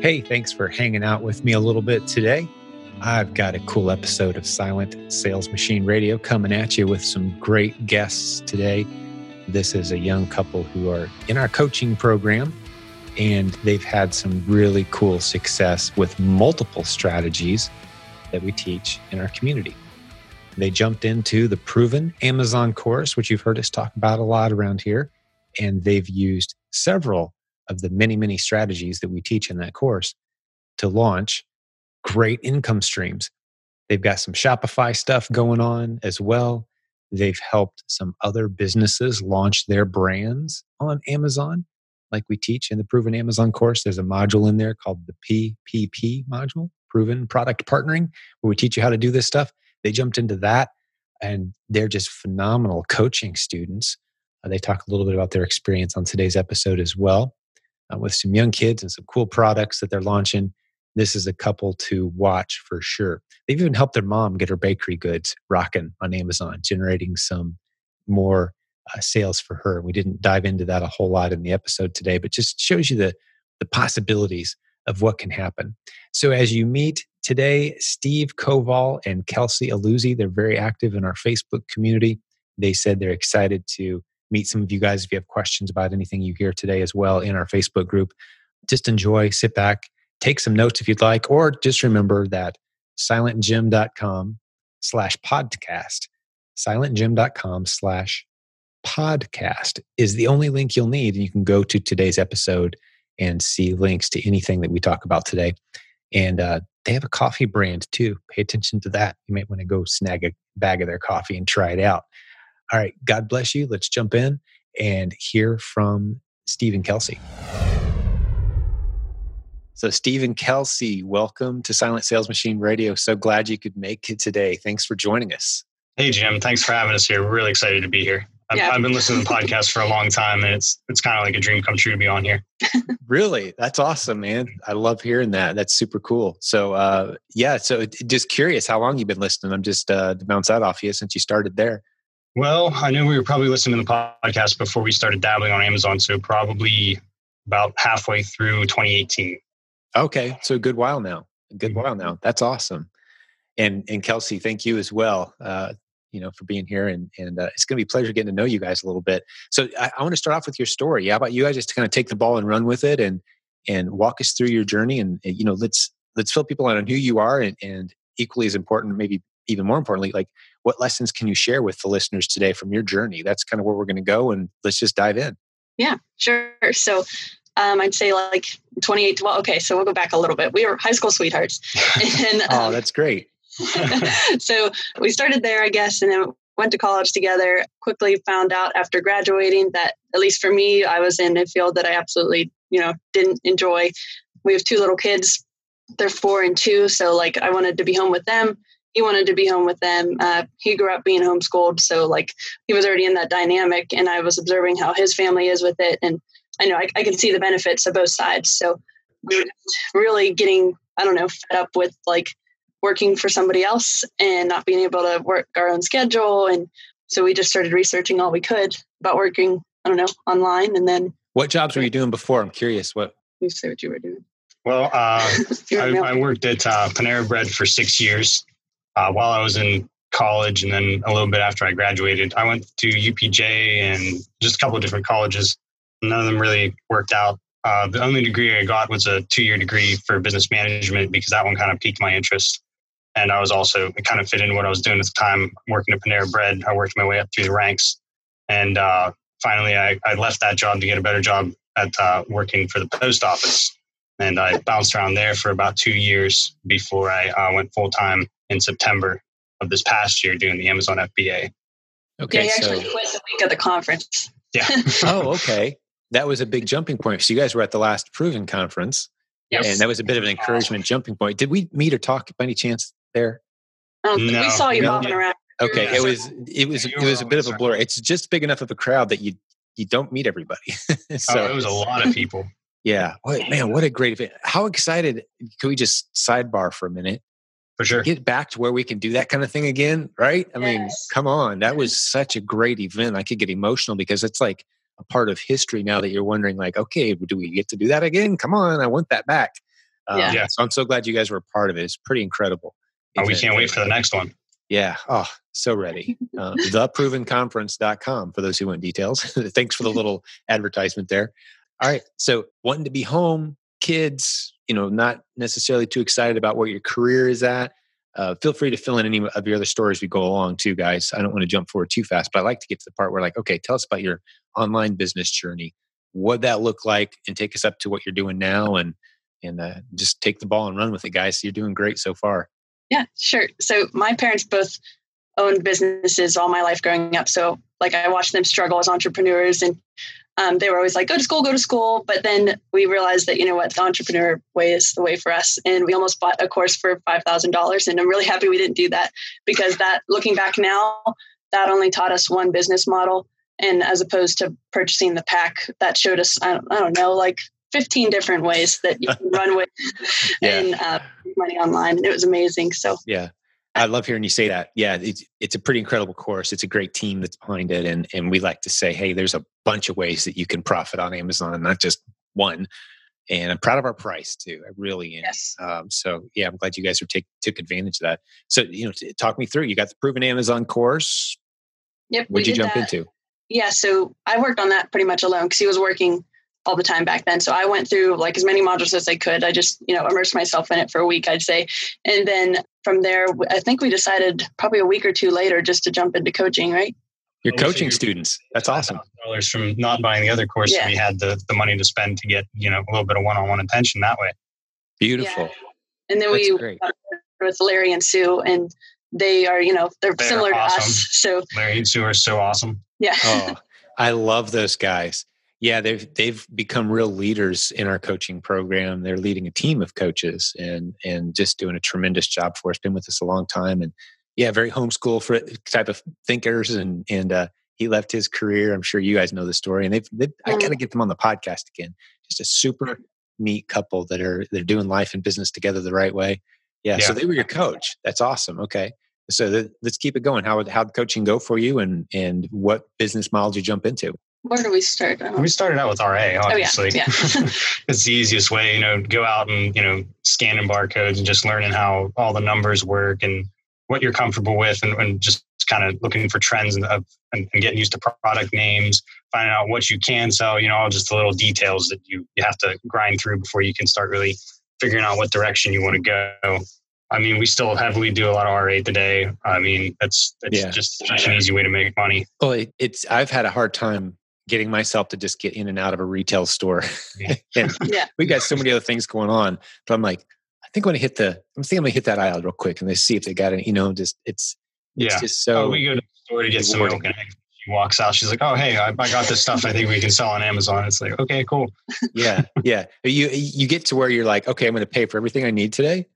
Hey, thanks for hanging out with me a little bit today. I've got a cool episode of Silent Sales Machine Radio coming at you with some great guests today. This is a young couple who are in our coaching program, and they've had some really cool success with multiple strategies that we teach in our community. They jumped into the proven Amazon course, which you've heard us talk about a lot around here, and they've used several of the many, many strategies that we teach in that course to launch great income streams. They've got some Shopify stuff going on as well. They've helped some other businesses launch their brands on Amazon, like we teach in the Proven Amazon course. There's a module in there called the PPP module, Proven Product Partnering, where we teach you how to do this stuff. They jumped into that and they're just phenomenal coaching students. Uh, they talk a little bit about their experience on today's episode as well uh, with some young kids and some cool products that they're launching. This is a couple to watch for sure. They've even helped their mom get her bakery goods rocking on Amazon, generating some more uh, sales for her. We didn't dive into that a whole lot in the episode today, but just shows you the the possibilities of what can happen. So as you meet today, Steve Koval and Kelsey Aluzzi, they're very active in our Facebook community. They said they're excited to meet some of you guys if you have questions about anything you hear today as well in our Facebook group. Just enjoy, sit back, take some notes if you'd like, or just remember that silentjim.com slash podcast, silentjim.com slash podcast is the only link you'll need. And you can go to today's episode and see links to anything that we talk about today. And uh, they have a coffee brand too. Pay attention to that. You might want to go snag a bag of their coffee and try it out. All right, God bless you. Let's jump in and hear from Stephen Kelsey. So, Stephen Kelsey, welcome to Silent Sales Machine Radio. So glad you could make it today. Thanks for joining us. Hey, Jim. Thanks for having us here. We're really excited to be here. I've, yeah. I've been listening to podcasts for a long time, and it's it's kind of like a dream come true to be on here. really, that's awesome, man. I love hearing that. That's super cool. So, uh, yeah. So, just curious, how long you've been listening? I'm just uh, to bounce that off you since you started there. Well, I knew we were probably listening to the podcast before we started dabbling on Amazon, so probably about halfway through 2018. Okay, so a good while now. A good while now. That's awesome. And and Kelsey, thank you as well. Uh, you know, for being here, and and uh, it's going to be a pleasure getting to know you guys a little bit. So I, I want to start off with your story. How about you guys just kind of take the ball and run with it, and and walk us through your journey, and, and you know, let's let's fill people in on who you are, and and equally as important, maybe even more importantly, like what lessons can you share with the listeners today from your journey? That's kind of where we're going to go, and let's just dive in. Yeah, sure. So um, I'd say like 28. Well, okay, so we'll go back a little bit. We were high school sweethearts. and, um, oh, that's great. so we started there, I guess, and then went to college together. Quickly found out after graduating that, at least for me, I was in a field that I absolutely, you know, didn't enjoy. We have two little kids. They're four and two, so like I wanted to be home with them he wanted to be home with them. Uh, he grew up being homeschooled, so like he was already in that dynamic, and I was observing how his family is with it, and I know I, I can see the benefits of both sides. So we were really getting, I don't know, fed up with like working for somebody else and not being able to work our own schedule, and so we just started researching all we could about working, I don't know, online, and then. What jobs were you doing before? I'm curious. What you say what you were doing. Well, uh, I, I, worked at uh, Panera Bread for six years uh, while I was in college and then a little bit after I graduated. I went to UPJ and just a couple of different colleges. None of them really worked out. Uh, the only degree I got was a two year degree for business management because that one kind of piqued my interest. And I was also, it kind of fit in what I was doing at the time, working at Panera Bread. I worked my way up through the ranks. And uh, finally, I, I, left that job to get a better job at uh, working for the post office. And I bounced around there for about two years before I uh, went full time in September of this past year doing the Amazon FBA. Okay, yeah, he actually so, quit the week of the conference. Yeah. oh, okay. That was a big jumping point. So you guys were at the last Proven conference, yes. and that was a bit of an encouragement jumping point. Did we meet or talk by any chance there? Um, no, we saw you no. bobbing around. Okay, it was it was it was a bit of a blur. It's just big enough of a crowd that you you don't meet everybody. so oh, it was a lot of people. Yeah, what, man, what a great event! How excited! Can we just sidebar for a minute? For sure. Get back to where we can do that kind of thing again, right? I yes. mean, come on. That was such a great event. I could get emotional because it's like a part of history now that you're wondering, like, okay, do we get to do that again? Come on, I want that back. Um, yeah. So I'm so glad you guys were a part of it. It's pretty incredible. Oh, we can't wait for the next one. Yeah. Oh, so ready. Uh, theprovenconference.com for those who want details. Thanks for the little advertisement there. All right. So wanting to be home, kids, you know, not necessarily too excited about where your career is at. Uh, feel free to fill in any of your other stories we go along too, guys. I don't want to jump forward too fast, but I like to get to the part where like, okay, tell us about your online business journey. What that look like and take us up to what you're doing now and and uh, just take the ball and run with it, guys. You're doing great so far. Yeah, sure. So my parents both owned businesses all my life growing up. So like I watched them struggle as entrepreneurs and um, they were always like, go to school, go to school. But then we realized that, you know what, the entrepreneur way is the way for us. And we almost bought a course for $5,000. And I'm really happy we didn't do that because that, looking back now, that only taught us one business model. And as opposed to purchasing the pack, that showed us, I don't, I don't know, like 15 different ways that you can run with yeah. and uh, money online. It was amazing. So, yeah. I love hearing you say that. Yeah, it's it's a pretty incredible course. It's a great team that's behind it, and and we like to say, hey, there's a bunch of ways that you can profit on Amazon, not just one. And I'm proud of our price too. I really am. Yes. Um, so yeah, I'm glad you guys were take took advantage of that. So you know, talk me through. You got the proven Amazon course. Yep. What'd you jump that. into? Yeah, so I worked on that pretty much alone because he was working all the time back then. So I went through like as many modules as I could. I just, you know, immersed myself in it for a week, I'd say. And then from there, I think we decided probably a week or two later just to jump into coaching, right? Your oh, coaching students. That's awesome. Dollars from not buying the other course. Yeah. We had the, the money to spend to get, you know, a little bit of one-on-one attention that way. Beautiful. Yeah. And then That's we great. Uh, with Larry and Sue and they are, you know, they're, they're similar awesome. to us. So Larry and Sue are so awesome. Yeah. oh, I love those guys. Yeah, they've they've become real leaders in our coaching program. They're leading a team of coaches and and just doing a tremendous job for us. Been with us a long time, and yeah, very homeschool for type of thinkers. And and uh, he left his career. I'm sure you guys know the story. And they've, they've I got to get them on the podcast again. Just a super neat couple that are they're doing life and business together the right way. Yeah, yeah. so they were your coach. That's awesome. Okay, so the, let's keep it going. How how coaching go for you, and and what business model did you jump into? Where do we start? Uh? We started out with RA, obviously. Oh, yeah. yeah. it's the easiest way, you know, go out and, you know, scanning barcodes and just learning how all the numbers work and what you're comfortable with and, and just kind of looking for trends and, and, and, getting used to product names, finding out what you can sell, you know, all just the little details that you, you have to grind through before you can start really figuring out what direction you want to go. I mean, we still heavily do a lot of RA today. I mean, that's it's yeah. just such an easy way to make money. Well, it, it's I've had a hard time getting myself to just get in and out of a retail store. and yeah. we got so many other things going on. But I'm like, I think I'm gonna hit the I'm thinking I'm gonna hit that aisle real quick and they see if they got it, you know, just it's it's yeah. just so oh, we go to the store to get some milk and she walks out, she's like, Oh hey, I, I got this stuff I think we can sell on Amazon. It's like, okay, cool. yeah, yeah. You you get to where you're like, okay, I'm gonna pay for everything I need today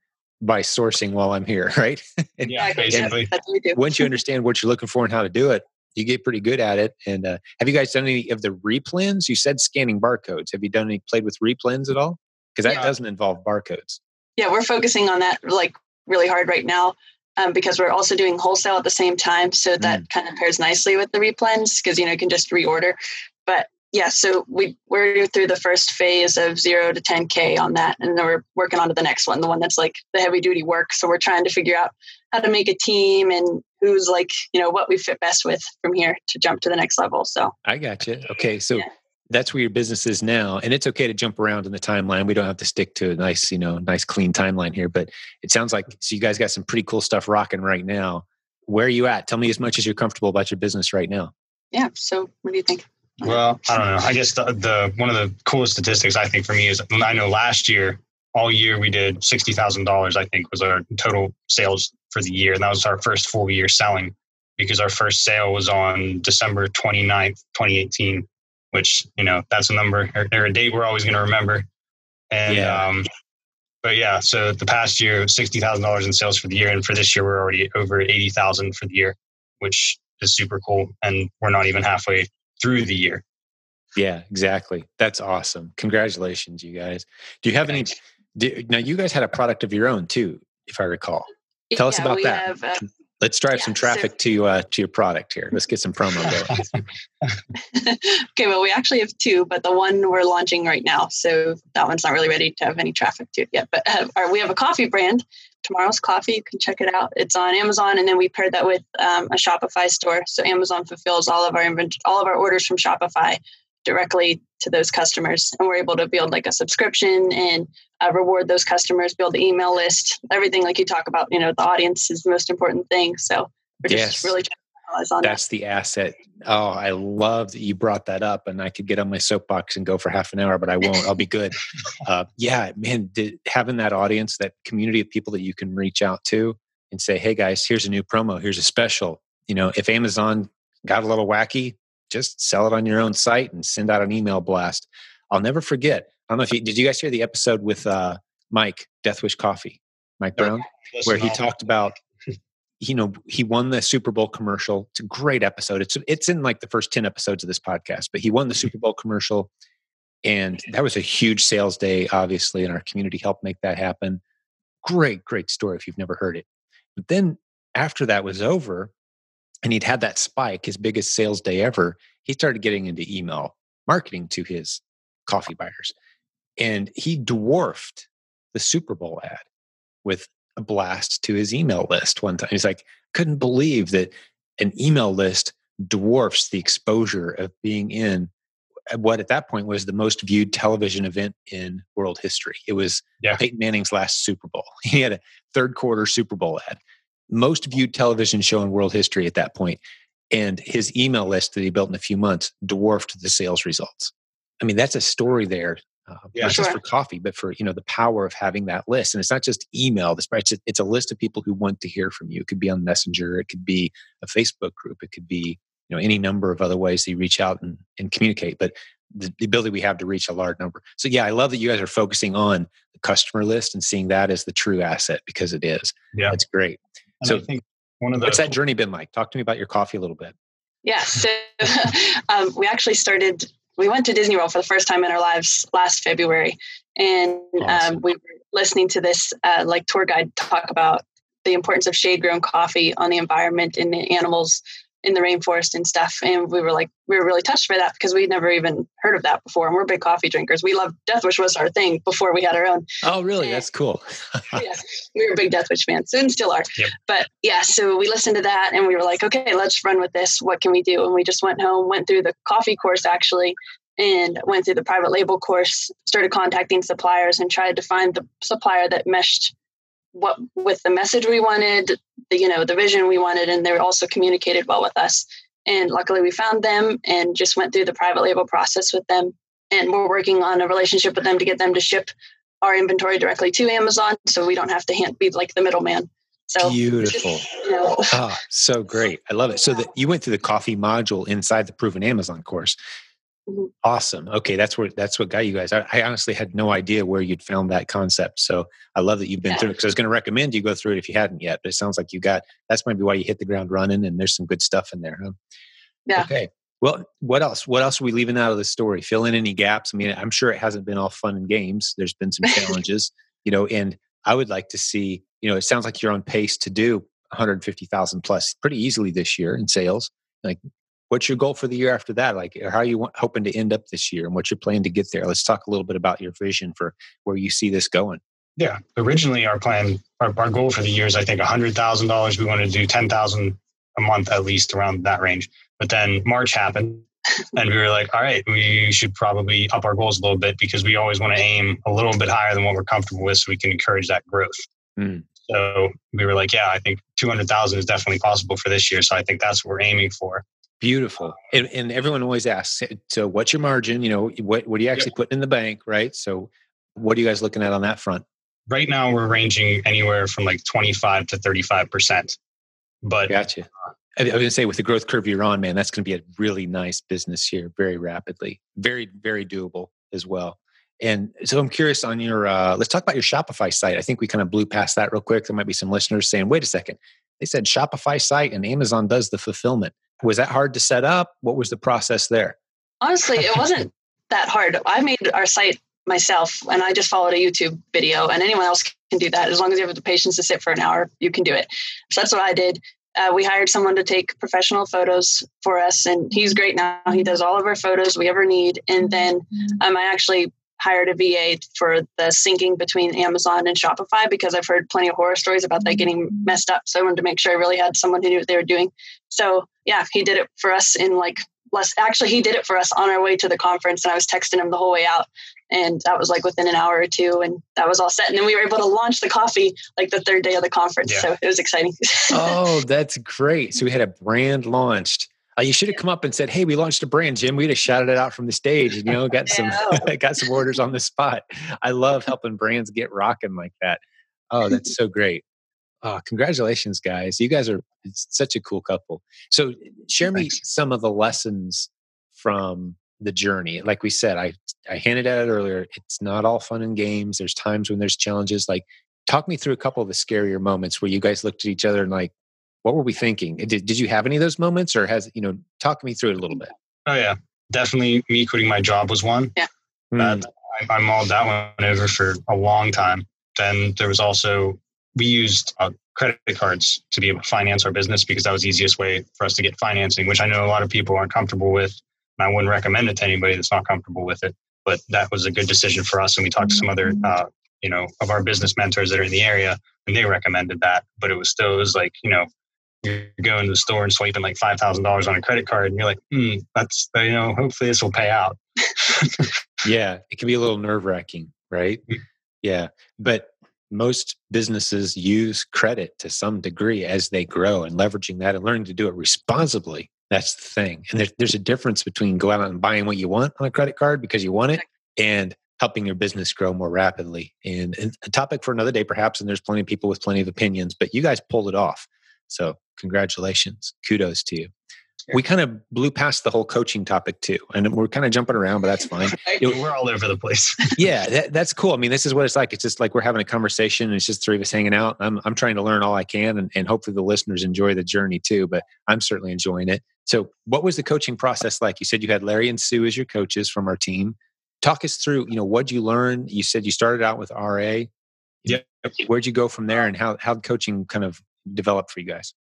by sourcing while I'm here, right? and, yeah, basically. once you understand what you're looking for and how to do it, you get pretty good at it. And uh, have you guys done any of the replens? You said scanning barcodes. Have you done any played with replens at all? Because that yeah. doesn't involve barcodes. Yeah, we're focusing on that like really hard right now um, because we're also doing wholesale at the same time. So that mm. kind of pairs nicely with the replens because you know you can just reorder. But yeah, so we we're through the first phase of zero to 10k on that, and then we're working on to the next one, the one that's like the heavy duty work. So we're trying to figure out how to make a team and who's like you know what we fit best with from here to jump to the next level. So I got you. Okay, so. Yeah. That's where your business is now, and it's okay to jump around in the timeline. We don't have to stick to a nice, you know, nice clean timeline here. But it sounds like so you guys got some pretty cool stuff rocking right now. Where are you at? Tell me as much as you're comfortable about your business right now. Yeah. So, what do you think? Well, I don't know. I guess the, the one of the coolest statistics I think for me is I know last year, all year we did sixty thousand dollars. I think was our total sales for the year, and that was our first full year selling because our first sale was on December 29th, 2018, which you know that's a number or, or a date we're always going to remember. And yeah. um, but yeah, so the past year, sixty thousand dollars in sales for the year, and for this year we're already over eighty thousand for the year, which is super cool. And we're not even halfway through the year. Yeah, exactly. That's awesome. Congratulations, you guys. Do you have any? Do, now, you guys had a product of your own too, if I recall. Tell yeah, us about that. Have, uh, Let's drive yeah, some traffic so, to uh, to your product here. Let's get some promo going. okay, well, we actually have two, but the one we're launching right now, so that one's not really ready to have any traffic to it yet. But uh, our, we have a coffee brand, Tomorrow's Coffee. You can check it out. It's on Amazon, and then we paired that with um, a Shopify store. So Amazon fulfills all of our invent- all of our orders from Shopify directly to those customers and we're able to build like a subscription and uh, reward those customers build the email list everything like you talk about you know the audience is the most important thing. So we're just yes. really trying to on that's that. the asset. Oh i love that you brought that up and i could get on my soapbox and go for half an hour but i won't. I'll be good. Uh, yeah man did, having that audience that community of people that you can reach out to and say hey guys here's a new promo. Here's a special. You know if amazon got a little wacky just sell it on your own site and send out an email blast. I'll never forget. I don't know if you did you guys hear the episode with uh, Mike Deathwish Coffee, Mike Brown, where he talked about you know he won the Super Bowl commercial. It's a great episode. It's it's in like the first ten episodes of this podcast, but he won the Super Bowl commercial, and that was a huge sales day, obviously, and our community helped make that happen. Great, great story if you've never heard it. But then after that was over, and he'd had that spike, his biggest sales day ever. He started getting into email marketing to his coffee buyers. And he dwarfed the Super Bowl ad with a blast to his email list one time. He's like, couldn't believe that an email list dwarfs the exposure of being in what at that point was the most viewed television event in world history. It was yeah. Peyton Manning's last Super Bowl. He had a third quarter Super Bowl ad most viewed television show in world history at that. And his email list that he built in a few months dwarfed the sales results. I mean, that's a story there, uh, yeah, not sure. just for coffee, but for you know the power of having that list. And it's not just email. It's a, it's a list of people who want to hear from you. It could be on Messenger. It could be a Facebook group. It could be you know any number of other ways that you reach out and, and communicate. But the, the, ability we have to reach a large number. So yeah, I love that you guys are focusing on the customer list and seeing that as the true asset because it is. Yeah, that's great. And so I think one of the what's that journey been like? Talk to me about your coffee a little bit. Yeah, so um, we actually started. We went to Disney World for the first time in our lives last February, and um, awesome. um, we were listening to this uh, like tour guide talk about the importance of shade grown coffee on the environment and the animals in the rainforest and stuff. And we were like, we were really touched by that because we'd never even heard of that before. And we're big coffee drinkers. We love Deathwish was our thing before we had our own. Oh, really? And, That's cool. yeah, we were big Deathwish fans and still are. Yep. But yeah, so we listened to that and we were like, okay, let's run with this. What can we do? And we just went home, went through the coffee course actually, and went through the private label course, started contacting suppliers and tried to find the supplier that meshed what with the message we wanted, the you know the vision we wanted, and they also communicated well with us. And luckily, we found them and just went through the private label process with them. And we're working on a relationship with them to get them to ship our inventory directly to Amazon, so we don't have to hand, be like the middleman. So beautiful. you know. oh, so great. I love it. So that you went through the coffee module inside the proven Amazon course. Mm-hmm. Awesome. Okay, that's where that's what got you guys. I, I, honestly had no idea where you'd found that concept. So I love that you've been yeah. through it because I was going to recommend you go through it if you hadn't yet. But it sounds like you got. That's maybe why you hit the ground running, and there's some good stuff in there. Huh? Yeah. Okay. Well, what else? What else are we leaving out of the story? Fill in any gaps. I mean, I'm sure it hasn't been all fun and games. There's been some challenges, you know. And I would like to see. You know, it sounds like you're on pace to do 150,000 plus pretty easily this year in sales. Like what's your goal for the year after that? Like, how are you hoping to end up this year, and what's your plan to get there? Let's talk a little bit about your vision for where you see this going. Yeah, originally our plan, our, our goal for the year is I think hundred thousand dollars. We wanted to do ten thousand a month at least around that range. But then March happened, and we were like, all right, we should probably up our goals a little bit because we always want to aim a little bit higher than what we're comfortable with, so we can encourage that growth. Mm. So we were like, yeah, I think 200,000 is definitely possible for this year. So I think that's what we're aiming for. Beautiful. And, and, everyone always asks, so what's your margin? You know, what, what are you actually putting in the bank, right? So what are you guys looking at on that front? Right now, we're ranging anywhere from like 25 to 35%. But gotcha. I was going to say, with the growth curve you're on, man, that's going to be a really nice business here very rapidly. Very, very doable as well. And so I'm curious on your, uh, let's talk about your Shopify site. I think we kind of blew past that real quick. There might be some listeners saying, wait a second, they said Shopify site and Amazon does the fulfillment. Was that hard to set up? What was the process there? Honestly, it wasn't that hard. I made our site myself and I just followed a YouTube video and anyone else can do that. As long as you have the patience to sit for an hour, you can do it. So that's what I did. uh, we hired someone to take professional photos for us, and he's great now. He does all of our photos we ever need. And then um, I actually hired a VA for the syncing between Amazon and Shopify because I've heard plenty of horror stories about that getting messed up. So I wanted to make sure I really had someone who knew what they were doing. So yeah, he did it for us in like less. Actually, he did it for us on our way to the conference, and I was texting him the whole way out and that was like within an hour or two and that was all set and then we were able to launch the coffee like the third day of the conference yeah. so it was exciting. Oh that's great. So we had a brand launched. Uh, you should have come up and said hey we launched a brand jim. We'd have shouted it out from the stage and you know got some got some orders on the spot. I love helping brands get rocking like that. Oh that's so great oh congratulations guys you guys are such a cool couple so share me some of the lessons from the journey. Like we said, I I hinted at it earlier. It's not all fun and games. There's times when there's challenges. Like, talk me through a couple of the scarier moments where you guys looked at each other and like, what were we thinking? Did did you have any of those moments, or has you know, talk me through it a little bit? Oh yeah, definitely. Me quitting my job was one. Yeah, mm. I, I mulled that one over for a long time. Then there was also we used uh, credit cards to be able to finance our business because that was the easiest way for us to get financing, which I know a lot of people aren't comfortable with And I wouldn't recommend it to anybody that's not comfortable with it. But that was a good decision for us. And we talked to some other, uh, you know, of our business mentors that are in the area, and they recommended that. But it was still, it was like, you know, you're going to the store and swiping like five thousand dollars on a credit card, and you're like, hmm, that's you know, hopefully this will pay out. yeah, it can be a little nerve wracking, right? Mm. Yeah, but most businesses use credit to some degree as they grow and leveraging that and learning to do it responsibly that's the thing. And there's, there's a difference between going out and buying what you want on a credit card because you want it and helping your business grow more rapidly. And, and a topic for another day, perhaps. And there's plenty of people with plenty of opinions, but you guys pulled it off. So congratulations. Kudos to you we kind of blew past the whole coaching topic too and we're kind of jumping around but that's fine. We're all over the place. Yeah that, that's cool. I mean this is what it's like. It's just like we're having a conversation and it's just three of us hanging out. I'm, I'm trying to learn all i can and, and hopefully the listeners enjoy the journey too but i'm certainly enjoying it. So what was the coaching process like? You said you had larry and sue as your coaches from our team. Talk us through you know what you learn? You said you started out with ra yeah where'd you go from there and how how coaching kind of developed for you guys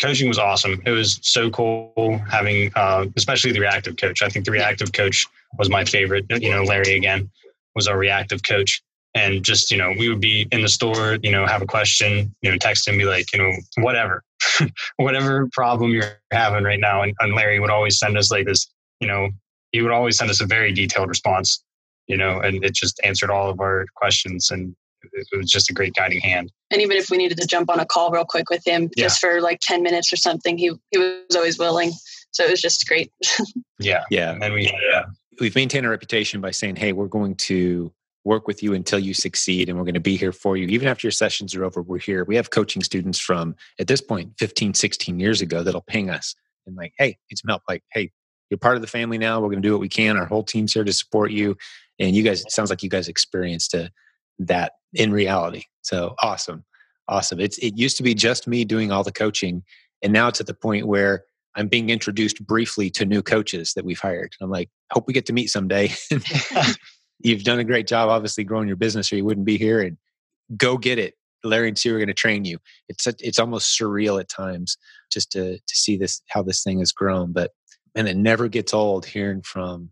coaching was awesome. It was so cool having, uh, especially the reactive coach. I think the reactive coach was my favorite. You know, Larry again was our reactive coach. And just, you know, we would be in the store, you know, have a question, you know, text him, be like, you know, whatever, whatever problem you're having right now. And, and Larry would always send us like this, you know, he would always send us a very detailed response, you know, and it just answered all of our questions. And it was just a great guiding hand. And even if we needed to jump on a call real quick with him, yeah. just for like ten minutes or something, he he was always willing. So it was just great. yeah, yeah. And we yeah. Uh, we've maintained our reputation by saying, "Hey, we're going to work with you until you succeed, and we're going to be here for you even after your sessions are over. We're here. We have coaching students from at this point 15, 16 years ago that'll ping us and like, "Hey, it's Mel. Like, hey, you're part of the family now. We're going to do what we can. Our whole team's here to support you." And you guys, it sounds like you guys experienced a that in reality. So awesome. Awesome. It's it used to be just me doing all the coaching and now it's at the point where I'm being introduced briefly to new coaches that we've hired. I'm like, hope we get to meet someday. You've done a great job, obviously, growing your business, or you wouldn't be here. And go get it. Larry and Sue are going to train you. It's a, it's almost surreal at times just to to see this how this thing has grown. But and it never gets old hearing from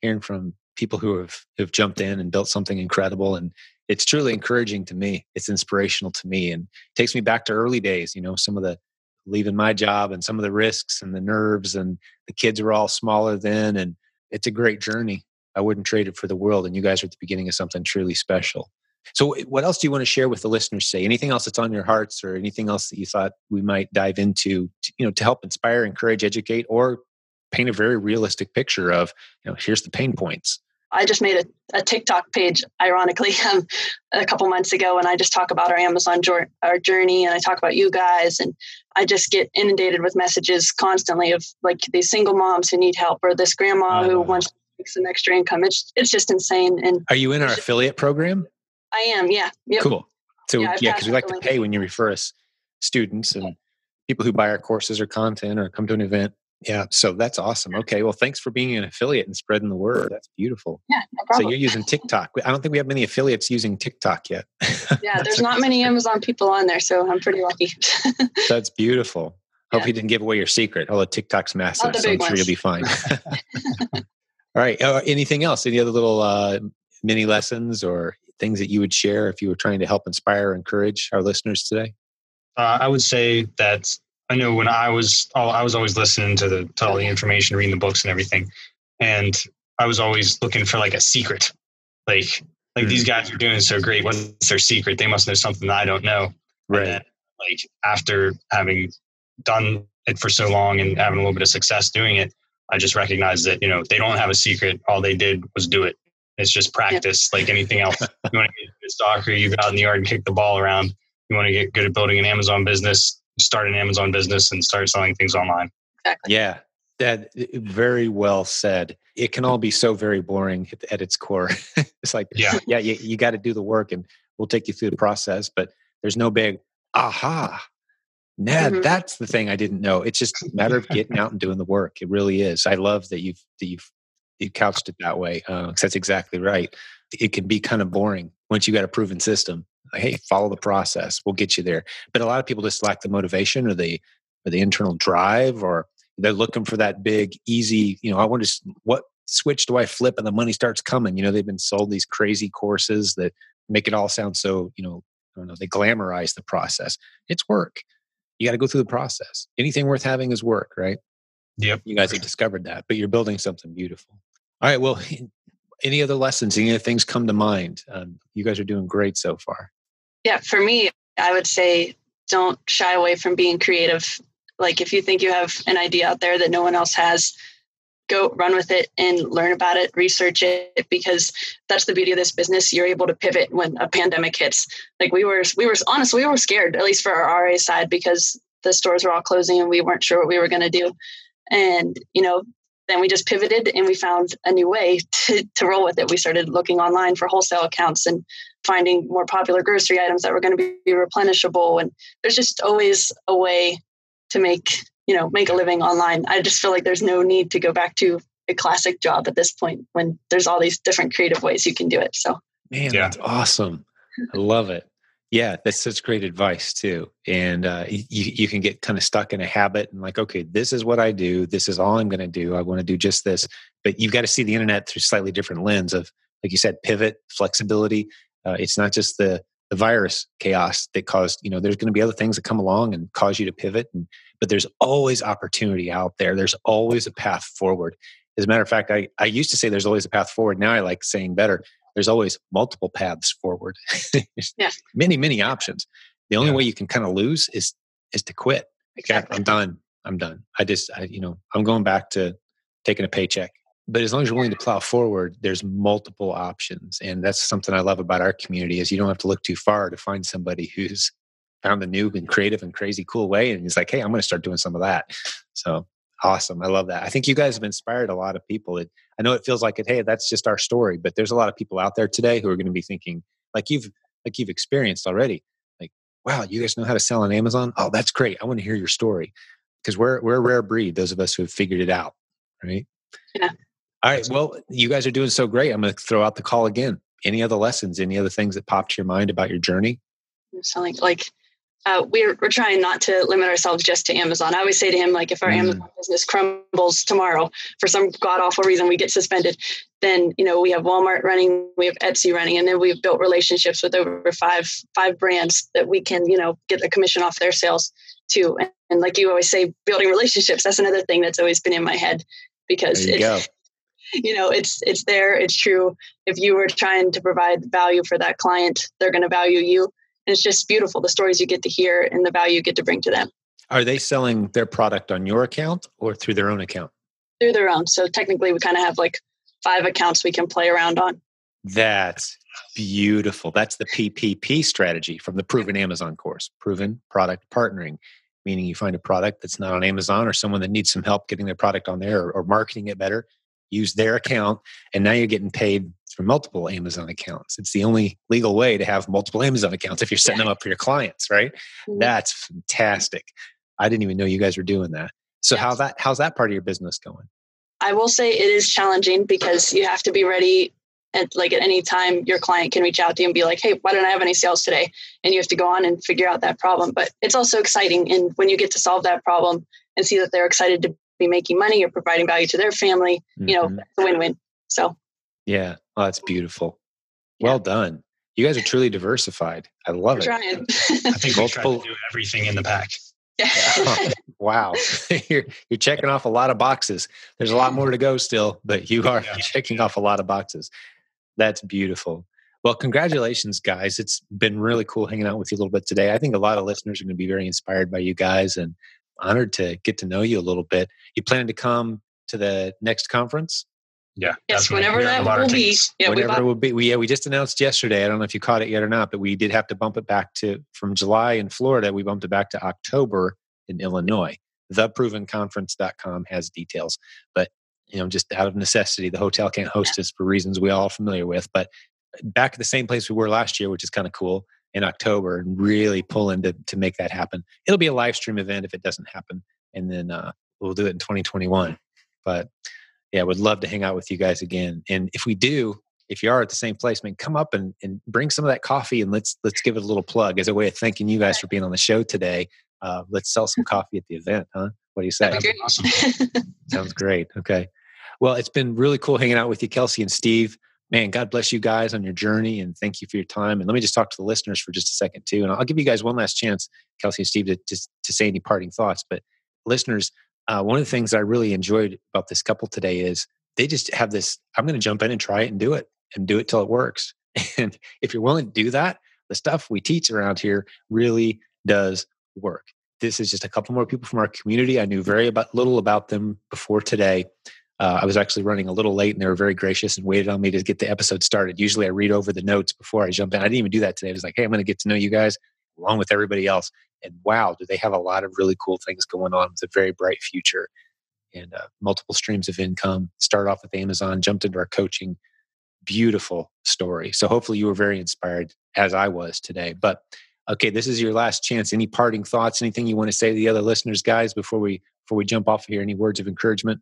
hearing from people who have have jumped in and built something incredible and it's truly encouraging to me. It's inspirational to me and takes me back to early days you know some of the leaving my job and some of the risks and the nerves and the kids were all smaller then and it's a great journey. I wouldn't trade it for the world and you guys are at the beginning of something truly special. So eh, what else do you want to share with the listeners say anything else that's on your hearts or anything else that you thought we might dive into to, you know to help inspire encourage educate or paint a very realistic picture of you know here's the pain points I just made a, a TikTok page, ironically, um, a couple months ago, and I just talk about our Amazon jour- our journey, and I talk about you guys, and I just get inundated with messages constantly of like these single moms who need help, or this grandma who wants to make some extra income. It's it's just insane. And are you in our affiliate program? I am. Yeah. Yep. Cool. So yeah, because we like to pay when you refer us students and people who buy our courses or content or come to an event Yeah, so that's awesome. Okay, well, thanks for being an affiliate and spreading the word. That's beautiful. Yeah, no problem. So you're using TikTok. I don't think we have many affiliates using TikTok yet. yeah, there's not many Amazon people on there, so I'm pretty lucky. that's beautiful. Hope yeah. you didn't give away your secret. Although TikTok's massive, so I'm ones. sure you'll be fine. All right. Uh, anything else? Any other little uh, mini lessons or things that you would share if you were trying to help inspire, encourage our listeners today? Uh, I would say that I know when I was oh, I was always listening to the to all the information, reading the books and everything, and I was always looking for like a secret, like like mm-hmm. these guys are doing so great. What's their secret? They must know something that I don't know. Right. Then, like after having done it for so long and having a little bit of success doing it, I just recognized that you know they don't have a secret. All they did was do it. It's just practice, yeah. like anything else. you want to get a soccer, you go out in the yard and kick the ball around. You want to get good at building an Amazon business, start an Amazon business and start selling things online. Exactly. Yeah. That very well said. It can all be so very boring at, at its core. it's like, yeah, yeah, you, you got to do the work, and we'll take you through the process. But there's no big aha. Nah, mm-hmm. that's the thing I didn't know. It's just a matter of getting out and doing the work. It really is. I love that you've that you've you couched it that way. Uh, that's exactly right. It can be kind of boring once you got a proven system like, hey, follow the process. We'll get you there. But a lot of people just lack the motivation or the or the internal drive, or they're looking for that big, easy. You know, I want to what switch do I flip and the money starts coming. You know, they've been sold these crazy courses that make it all sound so. You know, I don't know. They glamorize the process. It's work. You got to go through the process. Anything worth having is work, right? Yep. You guys have discovered that, but you're building something beautiful. All right. Well, any other lessons? Any other things come to mind? Um, you guys are doing great so far yeah, for me, I would say don't shy away from being creative. Like if you think you have an idea out there that no one else has, go run with it and learn about it, research it because that's the beauty of this business. You're able to pivot when a pandemic hits. Like we were we were honestly we were scared, at least for our RA side, because the stores were all closing and we weren't sure what we were going to do. And, you know, then we just pivoted and we found a new way to, to roll with it. We started looking online for wholesale accounts and finding more popular grocery items that were going to be replenishable. And there's just always a way to make, you know, make a living online. I just feel like there's no need to go back to a classic job at this point when there's all these different creative ways you can do it. So, man, yeah. that's awesome. I love it. Yeah, that's such great advice too. And uh, you you can get kind of stuck in a habit and like, okay, this is what I do. This is all I'm going to do. I want to do just this. But you've got to see the internet through slightly different lens of, like you said, pivot, flexibility. Uh, it's not just the the virus chaos that caused. You know, there's going to be other things that come along and cause you to pivot. And but there's always opportunity out there. There's always a path forward. As a matter of fact, I, I used to say there's always a path forward. Now I like saying better there's always multiple paths forward. yeah. Many, many options. The only yeah. way you can kind of lose is is to quit. Exactly. I'm done. I'm done. I just, I, you know, I'm going back to taking a paycheck. But as long as you're willing to plow forward, there's multiple options, and that's something I love about our community. Is you don't have to look too far to find somebody who's found a new and creative and crazy cool way, and he's like, "Hey, I'm going to start doing some of that." So Awesome. I love that. I think you guys have inspired a lot of people. It, I know it feels like it, hey, that's just our story, but there's a lot of people out there today who are going to be thinking, like you've like you've experienced already, like, wow, you guys know how to sell on Amazon? Oh, that's great. I want to hear your story. Because we're we're a rare breed, those of us who have figured it out. Right. Yeah. All right. Well, you guys are doing so great. I'm going to throw out the call again. Any other lessons? Any other things that popped to your mind about your journey? Selling like uh, we're, we're trying not to limit ourselves just to Amazon. I always say to him, like, if our mm. Amazon business crumbles tomorrow for some god awful reason, we get suspended, then, you know, we have Walmart running, we have Etsy running, and then we've built relationships with over five, five brands that we can, you know, get the commission off their sales too. And, and like you always say, building relationships, that's another thing that's always been in my head because it, you know, it's, it's there. It's true. If you were trying to provide value for that client, they're going to value you and it's just beautiful the stories you get to hear and the value you get to bring to them. Are they selling their product on your account or through their own account? Through their own. So technically, we kind of have like five accounts we can play around on. That's beautiful. That's the PPP strategy from the Proven Amazon course Proven Product Partnering, meaning you find a product that's not on Amazon or someone that needs some help getting their product on there or, or marketing it better. Use their account, and now you're getting paid for multiple Amazon accounts. It's the only legal way to have multiple Amazon accounts if you're setting them up for your clients, right? Mm-hmm. That's fantastic. I didn't even know you guys were doing that. So yes. how that how's that part of your business going? I will say it is challenging because you have to be ready at like at any time your client can reach out to you and be like, hey, why don't I have any sales today? And you have to go on and figure out that problem. But it's also exciting. And when you get to solve that problem and see that they're excited to be making money or providing value to their family, mm-hmm. you know, mm-hmm. it's a win-win. So yeah. Oh, that's beautiful. Well yeah. done. You guys are truly diversified. I love We're it. Trying. I think multiple do everything in the pack. oh, wow. you're, you're checking off a lot of boxes. There's a lot more to go still, but you are yeah. checking off a lot of boxes. That's beautiful. Well, congratulations, guys. It's been really cool hanging out with you a little bit today. I think a lot of listeners are going to be very inspired by you guys and honored to get to know you a little bit. You plan to come to the next conference? Yeah. Yes, whenever that will be. Yeah, whenever it will be. We, yeah, we just announced yesterday. I don't know if you caught it yet or not, but we did have to bump it back to from July in Florida. We bumped it back to October in Illinois. Theprovenconference.com has details. But you know, just out of necessity, the hotel can't host us for reasons we all are familiar with. But back at the same place we were last year, which is kind of cool in October, and really pulling to to make that happen. It'll be a live stream event if it doesn't happen, and then uh, we'll do it in 2021. But yeah, I would love to hang out with you guys again. And if we do, if you are at the same place, man, come up and, and bring some of that coffee and let's let's give it a little plug as a way of thanking you guys for being on the show today. Uh, let's sell some coffee at the event, huh? What do you say? Awesome. Sounds great. Okay. Well, it's been really cool hanging out with you, Kelsey and Steve. Man, God bless you guys on your journey and thank you for your time. And let me just talk to the listeners for just a second, too. And I'll give you guys one last chance, Kelsey and Steve, to, to, to say any parting thoughts. But listeners, uh, one of the things I really enjoyed about this couple today is they just have this I'm going to jump in and try it and do it and do it till it works. And if you're willing to do that, the stuff we teach around here really does work. This is just a couple more people from our community. I knew very about, little about them before today. Uh, I was actually running a little late and they were very gracious and waited on me to get the episode started. Usually I read over the notes before I jump in. I didn't even do that today. I was like, hey, I'm going to get to know you guys along with everybody else. And wow, do they have a lot of really cool things going on with a very bright future and uh, multiple streams of income. Started off with Amazon, jumped into our coaching. Beautiful story. So hopefully you were very inspired as I was today. But okay, this is your last chance. Any parting thoughts? Anything you want to say to the other listeners, guys, before we before we jump off here? Any words of encouragement?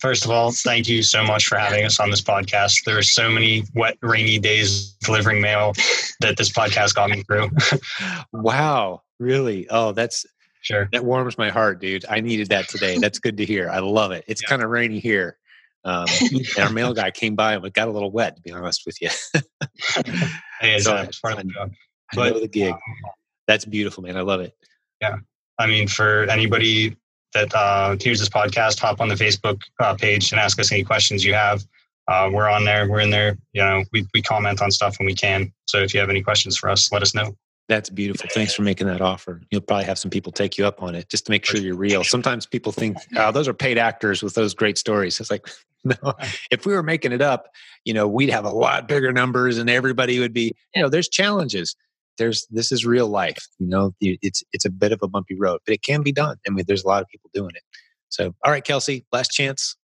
First of all, thank you so much for having us on this podcast. There are so many wet, rainy days delivering mail that this podcast got me through. wow, really? Oh, that's Sure. That warms my heart, dude. I needed that today. That's good to hear. I love it. It's yeah. kind of rainy here. Um, our mail guy came by and it got a little wet, to be honest with you. hey, it's, so, it's part of the job. But, I know the gig. That's beautiful, man. I love it. Yeah. I mean, for anybody that uh, hears this podcast, hop on the Facebook uh, page and ask us any questions you have. Uh, we're on there. We're in there. You know, we, we comment on stuff when we can. So if you have any questions for us, let us know. That's beautiful. Thanks for making that offer. You'll probably have some people take you up on it just to make sure you're real. Sometimes people think, oh, those are paid actors with those great stories. It's like, no, if we were making it up, you know, we'd have a lot bigger numbers and everybody would be, you know, there's challenges. There's, this is real life. You know, it's, it's a bit of a bumpy road, but it can be done. I mean, there's a lot of people doing it. So, all right, Kelsey, last chance.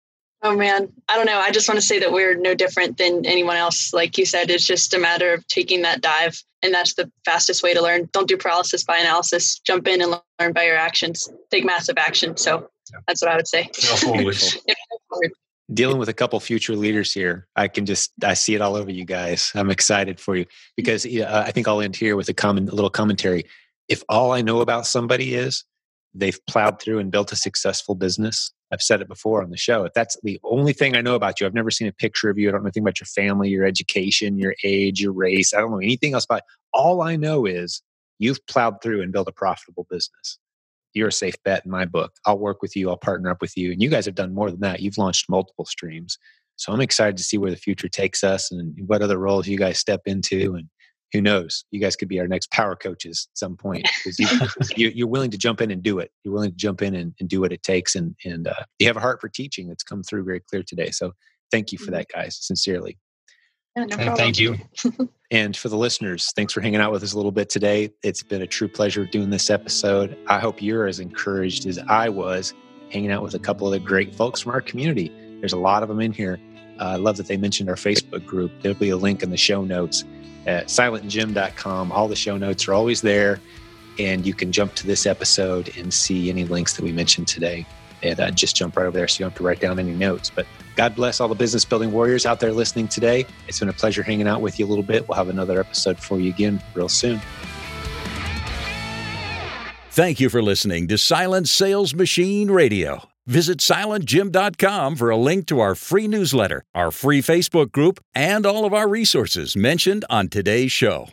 Oh man, I don't know. I just want to say that we're no different than anyone else. Like you said, it's just a matter of taking that dive, and that's the fastest way to learn. Don't do paralysis by analysis. Jump in and learn by your actions. Take massive action. So that's what I would say. Dealing with a couple future leaders here, I can just I see it all over you guys. I'm excited for you because uh, I think I'll end here with a common a little commentary. If all I know about somebody is they've plowed through and built a successful business, I've said it before on the show. If that's the only thing I know about you, I've never seen a picture of you. I don't know anything about your family, your education, your age, your race. I don't know anything else about. It. All I know is you've plowed through and built a profitable business. You're a safe bet in my book. I'll work with you. I'll partner up with you. And you guys have done more than that. You've launched multiple streams. So I'm excited to see where the future takes us and what other roles you guys step into and who knows? You guys could be our next power coaches at some point because you, are willing to jump in and do it. You're willing to jump in and, and do what it takes, and and uh, you have a heart for teaching that's come through very clear today. So thank you for mm-hmm. that, guys. Sincerely. Yeah, no thank you. and for the listeners, thanks for hanging out with us a little bit today. It's been a true pleasure doing this episode. I hope you're as encouraged as I was hanging out with a couple of the great folks from our community. There's a lot of them in here. Uh, I love that they mentioned our Facebook group. There'll be a link in the show notes at silentjim.com. All the show notes are always there, and you can jump to this episode and see any links that we mentioned today. And uh, just jump right over there so you don't have to write down any notes. But God bless all the business building warriors out there listening today. It's been a pleasure hanging out with you a little bit. We'll have another episode for you again real soon. Thank you for listening to Silent Sales Machine Radio. Visit silentjim.com for a link to our free newsletter, our free Facebook group, and all of our resources mentioned on today's show.